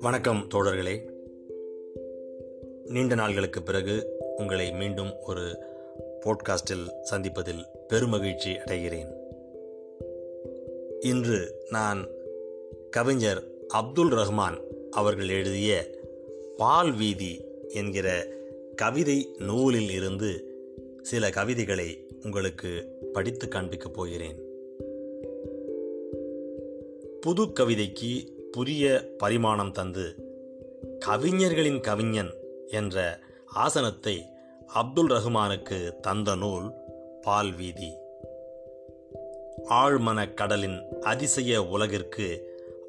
வணக்கம் தோழர்களே. நீண்ட நாள்களுக்கு பிறகு உங்களை மீண்டும் ஒரு போட்காஸ்டில் சந்திப்பதில் பெருமகிழ்ச்சி அடைகிறேன். இன்று நான் கவிஞர் அப்துல் ரஹ்மான் அவர்கள் எழுதிய பால் வீதி என்கிற கவிதை நூலில் இருந்து சில கவிதைகளை உங்களுக்கு படித்து காண்பிக்கப் போகிறேன். புது கவிதைக்கு புதிய பரிமாணம் தந்து கவிஞர்களின் கவிஞன் என்ற ஆசனத்தை அப்துல் ரஹ்மானுக்கு தந்த நூல் பால் வீதி. ஆழ்மன கடலின் அதிசய உலகிற்கு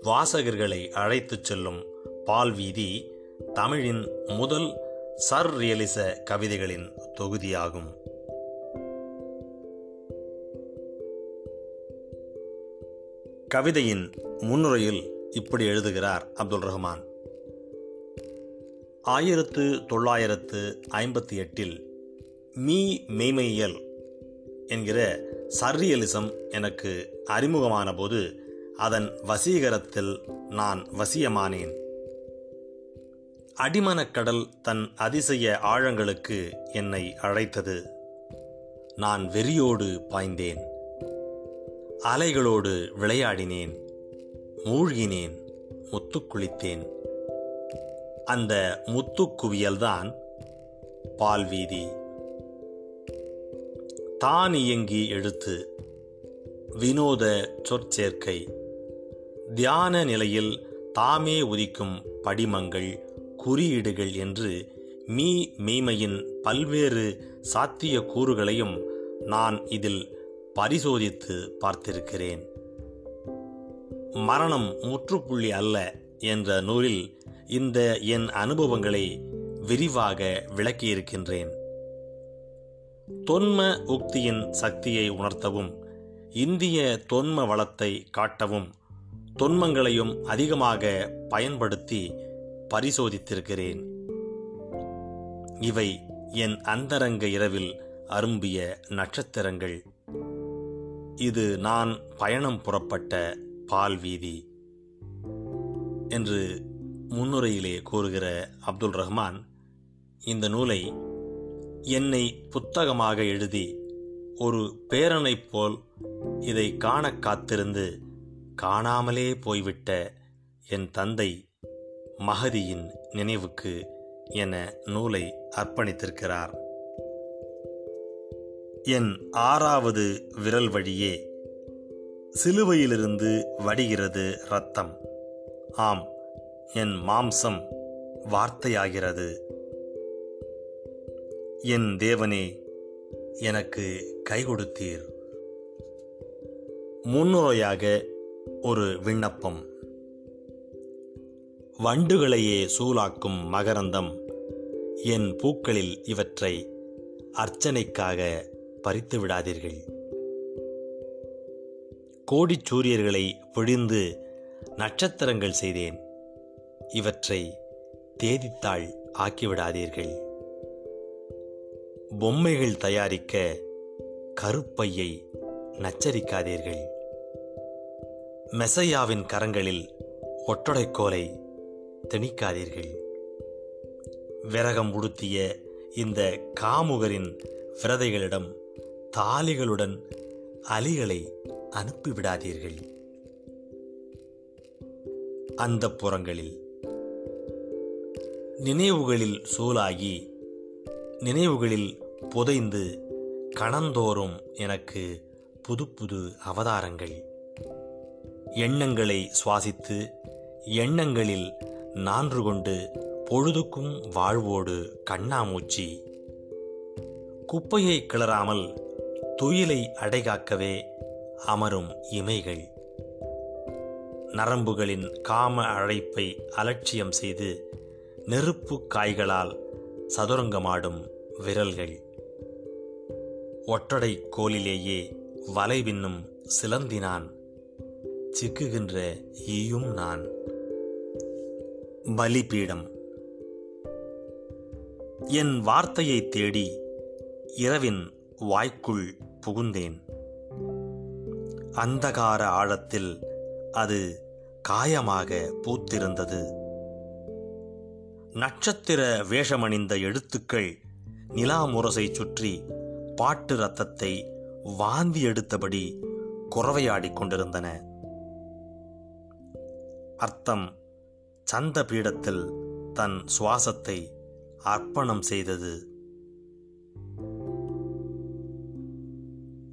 வாசகர்களை அழைத்துச் செல்லும் பால் வீதி தமிழின் முதல் சர் ரியலிச கவிதைகளின் தொகுதியாகும். கவிதையின் முன்னுரையில் இப்படி எழுதுகிறார் அப்துல் ரஹ்மான். ஆயிரத்து தொள்ளாயிரத்து ஐம்பத்தி எட்டில் மீ மெய்மையியல் என்கிற சர்ரியலிசம் எனக்கு அறிமுகமான போது அதன் வசீகரத்தில் நான் வசியமானேன். அடிமனக்கடல் தன் அதிசய ஆழங்களுக்கு என்னை அழைத்தது. நான் வெறியோடு பாய்ந்தேன். அலைகளோடு விளையாடினேன் மூழ்கினேன் முத்து குளித்தேன் அந்த முத்து குவியல்தான் பால்வீதி தான் இயங்கி எழுத்து வினோத சொற்சேர்க்கை. தியான நிலையில் தாமே உதிக்கும் படிமங்கள் குறியீடுகள் என்று மீ மெய்மையின் பல்வேறு சாத்திய கூறுகளையும் நான் இதில் பரிசோதித்து பார்த்திருக்கிறேன். மரணம் முற்றுப்புள்ளி அல்ல என்ற நூலில் இந்த என் அனுபவங்களை விரிவாக விளக்கியிருக்கின்றேன். தொன்ம உக்தியின் சக்தியை உணர்த்தவும் இந்திய தொன்ம வளத்தை காட்டவும் தொன்மங்களையும் அதிகமாக பயன்படுத்தி பரிசோதித்திருக்கிறேன். இவை என் அந்தரங்க இரவில் அரும்பிய நட்சத்திரங்கள். இது நான் பயணம் புறப்பட்ட பால் வீதி என்று முன்னுரையிலே கூறுகிற அப்துல் ரஹ்மான் இந்த நூலை என்னை புத்தகமாக எழுதி ஒரு பேரனைப் போல் இதை காண காத்திருந்து காணாமலே போய்விட்ட என் தந்தை மகதியின் நினைவுக்கு என நூலை அர்ப்பணித்திருக்கிறார். என் ஆறாவது விரல் வழியே. சிலுவையிலிருந்து வடிகிறது ரத்தம் ஆம் என் மாம்சம் வார்த்தையாகிறது. என் தேவனே எனக்கு கை கொடுத்தீர். முன்னுரையாக ஒரு விண்ணப்பம். வண்டுகளையே சூலாக்கும் மகரந்தம். என் பூக்களில் இவற்றை அர்ச்சனைக்காக பறித்து விடாதீர்கள். கோடி சூரியர்களை பொழிந்து நட்சத்திரங்கள் செய்தேன். இவற்றை தேதித்தாள் ஆக்கிவிடாதீர்கள். பொம்மைகள் தயாரிக்க கருப்பையை நச்சரிக்காதீர்கள். மெசையாவின் கரங்களில் ஒட்டடைக்கோலை திணிக்காதீர்கள். விரகம் உடுத்திய இந்த காமுகரின் விரதைகளிடம் தாலிகளுடன் அலிகளை அனுப்பிவிடாதீர்கள். அந்த புறங்களில் நினைவுகளில் சூலாகி நினைவுகளில் புதைந்து கணந்தோறும் எனக்கு புது புது அவதாரங்கள். எண்ணங்களை சுவாசித்து எண்ணங்களில் நான்று கொண்டு பொழுதுக்கும் வாழ்வோடு கண்ணாமூச்சி. குப்பையை கிளறாமல் துயிலை அடைகாக்கவே அமரும் இமைகள். நரம்புகளின் காம அழைப்பை அலட்சியம் செய்து நெருப்பு காய்களால் சதுரங்கமாடும் விரல்கள். ஒற்றடை கோலிலேயே வலைவின்னும் சிலந்தினான். சிக்குகின்ற ஈயும் நான். பலிபீடம். என் வார்த்தையை தேடி இரவின் வாய்க்குள் புகுந்தேன். அந்தகார ஆழத்தில் அது காயமாக பூத்திருந்தது. நட்சத்திர வேஷமணிந்த எழுத்துக்கள் நிலா முரசை சுற்றி பாட்டு ரத்தத்தை வாந்தி எடுத்தபடி குறவையாடிக் கொண்டிருந்தன. அர்த்தம் சந்த பீடத்தில் தன் சுவாசத்தை அர்ப்பணம் செய்தது.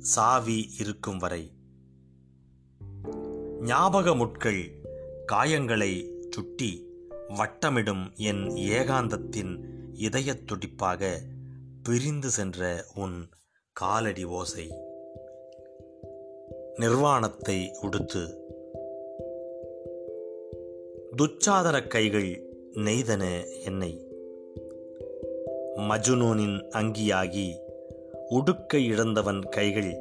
சாவி இருக்கும் வரை. ஞாபக முட்கள் காயங்களை சுட்டி வட்டமிடும் என் ஏகாந்தத்தின் இதயத் துடிப்பாக பிரிந்து சென்ற உன் காலடி ஓசை. நிர்வாணத்தை உடுத்து. துச்சாதன கைகள் நெய்தன என்னை. மஜுனூனின் அங்கியாகி உடுக்க இழந்தவன் கைகள்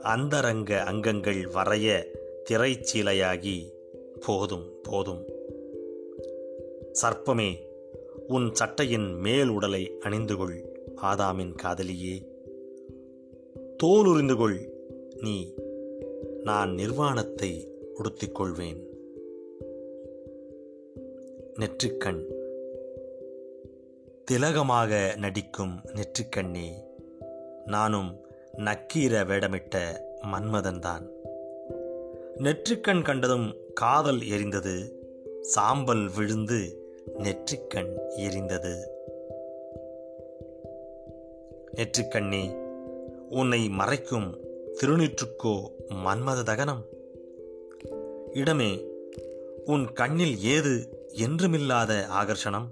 அந்தரங்க அங்கங்கள் வரைய திரைச்சீலையாகி போதும் போதும். சர்ப்பமே உன் சட்டையின் மேல் உடலை அணிந்து கொள் ஆதாமின் காதலியே. தோலுறிந்துகொள் நீ நான் நிர்வாணத்தை உடுத்திக் கொள்வேன் நெற்றிக்கண். திலகமாக நடிக்கும் நெற்றிக்கண்ணே நானும் நக்கீர வேடமிட்ட மன்மதன்தான். நெற்றிக்கண் கண்டதும் காதல் எரிந்தது. சாம்பல் விழுந்து நெற்றிக்கண் எரிந்தது. நெற்றிக்கண்ணே உன்னை மறைக்கும் திருநீற்றுக்கோ மன்மத தகனம்? இடமே உன் கண்ணில் ஏது என்றுமில்லாத ஆகர்ஷணம்?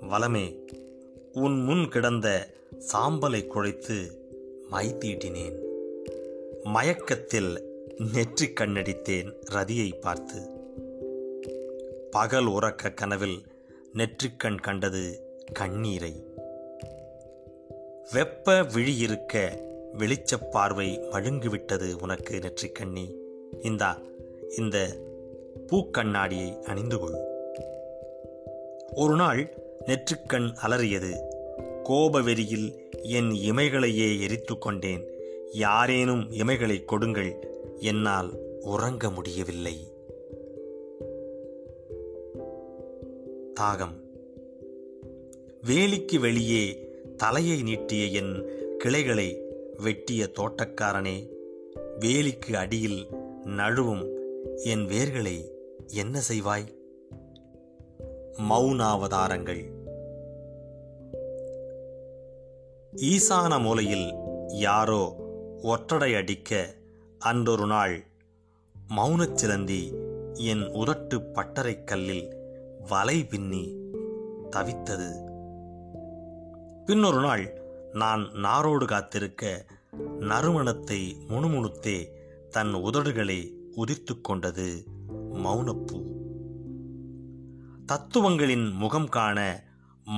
வலமே உன் முன் கிடந்த சாம்பலை குழைத்து மை தீட்டினேன் மயக்கத்தில் நெற்றி கண்ணடித்தேன் ரதியை பார்த்து. பகல் உறக்க கனவில் நெற்றிக்கண் கண்டது கண்ணீரை. வெப்ப விழியிருக்க வெளிச்சப் பார்வை மழுங்கிவிட்டது உனக்கு நெற்றிக்கண்ணி இந்தா இந்த பூக்கண்ணாடியை அணிந்து கொள் ஒரு நாள் நெற்றிக்கண் அலறியது கோபவெறியில் என் இமைகளையே எரித்து கொண்டேன் யாரேனும் இமைகளை கொடுங்கள் என்னால் உறங்க முடியவில்லை. தாகம். வேலிக்கு வெளியே தலையை நீட்டிய என் கிளைகளை வெட்டிய தோட்டக்காரனே வேலிக்கு அடியில் நழுவும் என் வேர்களை என்ன செய்வாய்? மௌனாவதாரங்கள். ஈசான மூலையில் யாரோ ஒற்றடை அடிக்க அன்றொரு நாள் மௌனச் சிலந்தி என் உதட்டு பட்டறைக் கல்லில் வலை பின்னி தவித்தது. பின்னொரு நாள் நான் நாரோடு காத்திருக்க நறுமணத்தை முணுமுணுத்தே தன் உதடுகளை உதித்து கொண்டது மௌனப்பூ. தத்துவங்களின் முகம் காண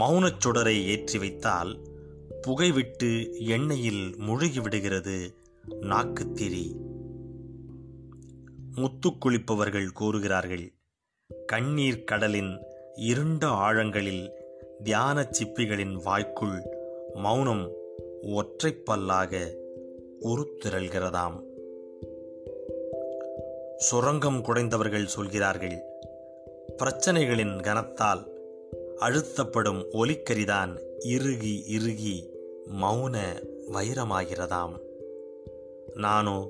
மௌனச் சுடரை ஏற்றி வைத்தால் புகைவிட்டு எண்ணெயில் முழுகிவிடுகிறது நாக்குத்திரி. முத்து குளிப்பவர்கள் கூறுகிறார்கள் கண்ணீர் கடலின் இருண்ட ஆழங்களில் தியான சிப்பிகளின் வாய்க்குள் மௌனம் ஒற்றைப்பல்லாக உருத்திரள்கிறதாம். சுரங்கம் குடைந்தவர்கள் சொல்கிறார்கள் பிரச்சனைகளின் கனத்தால் அழுத்தப்படும் ஒலிக்கரிதான் இறுகி இறுகி மௌன வைரமாகிறதாம். நானோ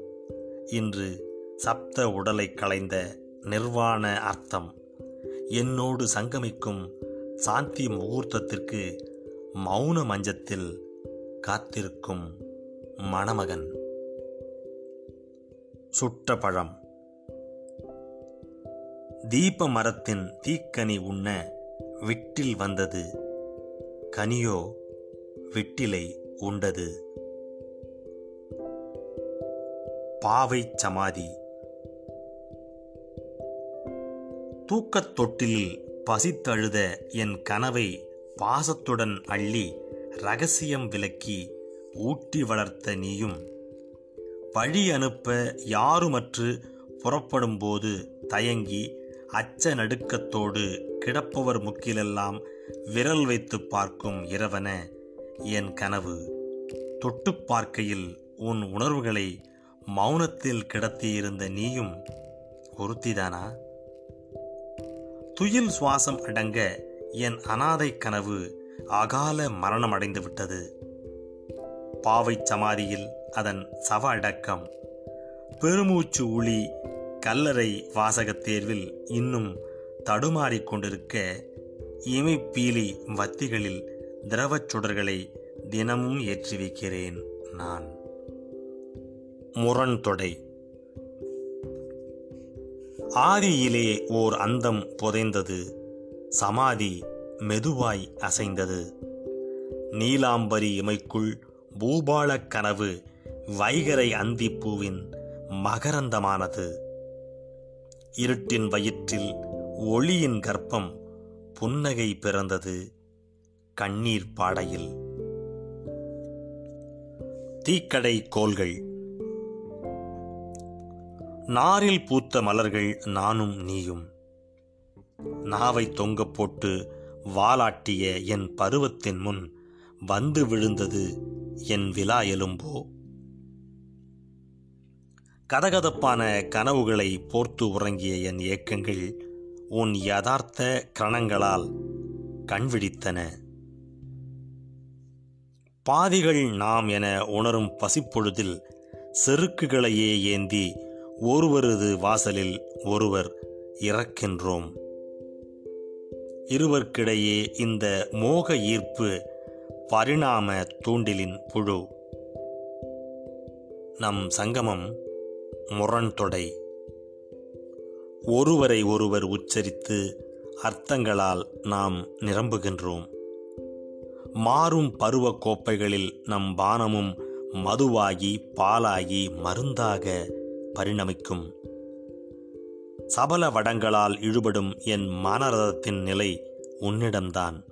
இன்று சப்த உடலை களைந்த நிர்வாண அர்த்தம். என்னோடு சங்கமிக்கும் சாந்தி முகூர்த்தத்திற்கு மௌன மஞ்சத்தில் காத்திருக்கும் மணமகன். சுட்ட பழம். தீப மரத்தின் தீக்கனி உண்ண விட்டில் வந்தது. கனியோ விட்டிலை உண்டது. பாவை சமாதி. தூக்கத் தொட்டிலில் பசித்தழுத என் கனவை பாசத்துடன் அள்ளி ரகசியம் விலக்கி ஊட்டி வளர்த்த நீயும். வழி அனுப்ப யாருமற்று புறப்படும்போது தயங்கி அச்ச நடுக்கத்தோடு கிடப்பவர் முக்கிலெல்லாம் விரல் வைத்து பார்க்கும் இரவன என் கனவு. தொட்டு பார்க்கையில் உன் உணர்வுகளை மௌனத்தில் கிடத்தியிருந்த நீயும் ஒருத்திதானா? துயில் சுவாசம் அடங்க என் அனாதை கனவு அகால மரணம் அடைந்து விட்டது பாவை சமாதியில் அதன் சவ அடக்கம் பெருமூச்சு உளி கல்லறை வாசகத் தேர்வில் இன்னும் தடுமாறிக் கொண்டிருக்க இமைப்பீலி வத்திகளில் திரவச் சுடர்களை தினமும் ஏற்றி வைக்கிறேன் நான். முரண்தொடை. ஆதியிலே ஓர் அந்தம் புதைந்தது. சமாதி மெதுவாய் அசைந்தது. நீலாம்பரி இமைக்குள் பூபாலக் கனவு வைகரை அந்திப்பூவின் மகரந்தமானது. இருட்டின் வயிற்றில் ஒளியின் கர்ப்பம் புன்னகை பிறந்தது கண்ணீர் பாடையில். தீக்கடை கோள்கள். நாரில் பூத்த மலர்கள் நானும் நீயும். நாவை தொங்க போட்டு வாலாட்டிய என் பருவத்தின் முன் வந்து விழுந்தது என் விழா எலும்போ. கதகதப்பான கனவுகளை போர்த்து உறங்கிய என் ஏக்கங்கள் உன் யதார்த்த கரணங்களால் கண்விழித்தன. பாதிகள் நாம் என உணரும் பசிப்பொழுதில் செருக்குகளையே ஏந்தி ஒருவரது வாசலில் ஒருவர் இறக்கின்றோம். இருவர்க்கிடையே இந்த மோக ஈர்ப்பு பரிணாம தூண்டிலின் புழு. நம் சங்கமம் முரண்தொடை. ஒருவரை ஒருவர் உச்சரித்து அர்த்தங்களால் நாம் நிரம்புகின்றோம். மாறும் பருவ கோப்பைகளில் நம் பானமும் மதுவாகி பாலாகி மருந்தாக பரிணமிக்கும். சபல வடங்களால் இழுபடும் என் மனரதத்தின் நிலை உன்னிடம்தான்.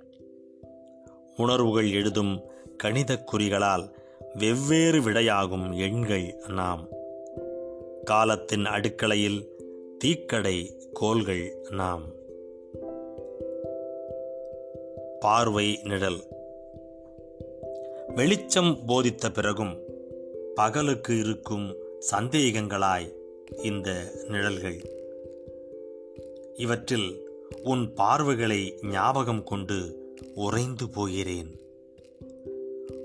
உணர்வுகள் எழுதும் கணிதக் குறிகளால் வெவ்வேறு விடையாகும் எண்கள் நாம். காலத்தின் அடுக்களையில் தீக்கடை கோல்கள் நாம். பார்வை நிழல். வெளிச்சம் போதித்த பிறகும் பகலுக்கு இருக்கும் சந்தேகங்களாய் இந்த நிழல்கள். இவற்றில் உன் பார்வைகளை ஞாபகம் கொண்டு உறைந்து போகிறேன்.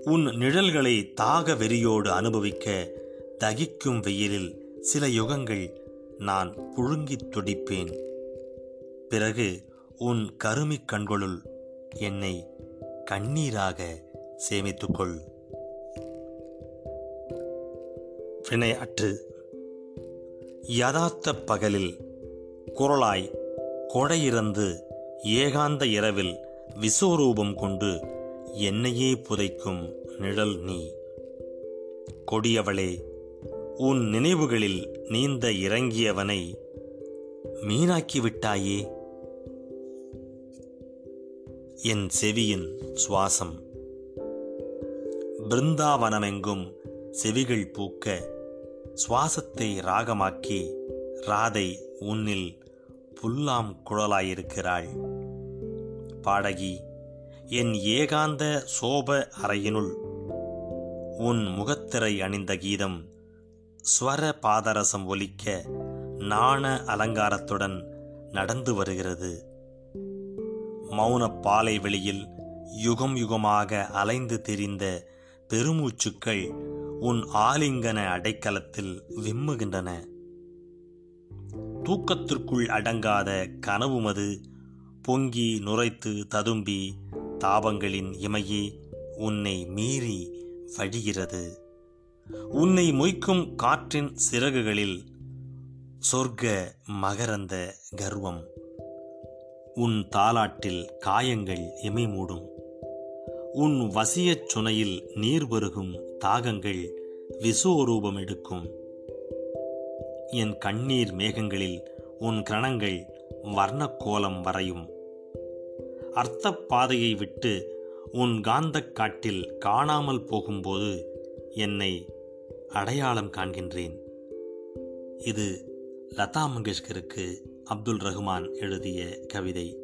உன் நிழல்களை தாக வெறியோடு அனுபவிக்க தகிக்கும் வெயிலில் சில யுகங்கள் நான் புழுங்கித் துடிப்பேன். பிறகு உன் கருமிக் கண்களுள் என்னை கண்ணீராக சேமித்துக்கொள். வினையாற்று யதார்த்த பகலில் குரலாய் கொடையிறந்து ஏகாந்த இரவில் விஸ்வரூபம் கொண்டு என்னையே புதைக்கும் நிழல் நீ. கொடியவளே உன் நினைவுகளில் நீந்த இறங்கியவனை மீனாக்கி விட்டாயே என் செவியின் சுவாசம். பிருந்தாவனமெங்கும் செவிகள் பூக்க சுவாசத்தை ராகமாக்கி ராதை உன்னில் புல்லாம் குழலாயிருக்கிறாள். பாடகி என் ஏகாந்த சோப அறையினுள் உன் முகத்திரை அணிந்த கீதம் ஸ்வர பாதரசம் ஒலிக்க நாண அலங்காரத்துடன் நடந்து வருகிறது. மௌன பாலை வெளியில் யுகம் யுகமாக அலைந்து திரிந்த பெருமூச்சுக்கள் உன் ஆலிங்கன அடைக்கலத்தில் விம்முகின்றன. தூக்கத்திற்குள் அடங்காத கனவுமது பொங்கி நுரைத்து ததும்பி தாபங்களின் இமையே உன்னை மீறி வழிகிறது. உன்னை மொய்க்கும் காற்றின் சிறகுகளில் சொர்க்க மகரந்த கர்வம். உன் தாலாட்டில் காயங்கள் இமை மூடும். உன் வசியச் சுனையில் நீர் பெருகும் தாகங்கள் விசுவரூபம் எடுக்கும். என் கண்ணீர் மேகங்களில் உன் கிரணங்கள் வர்ணக்கோலம் வரையும். அர்த்தப் பாதையை விட்டு உன் காந்தக் காட்டில் காணாமல் போகும்போது என்னை அடையாளம் காண்கின்றேன். இது லதா மங்கேஷ்கருக்கு அப்துல் ரஹ்மான் எழுதிய கவிதை.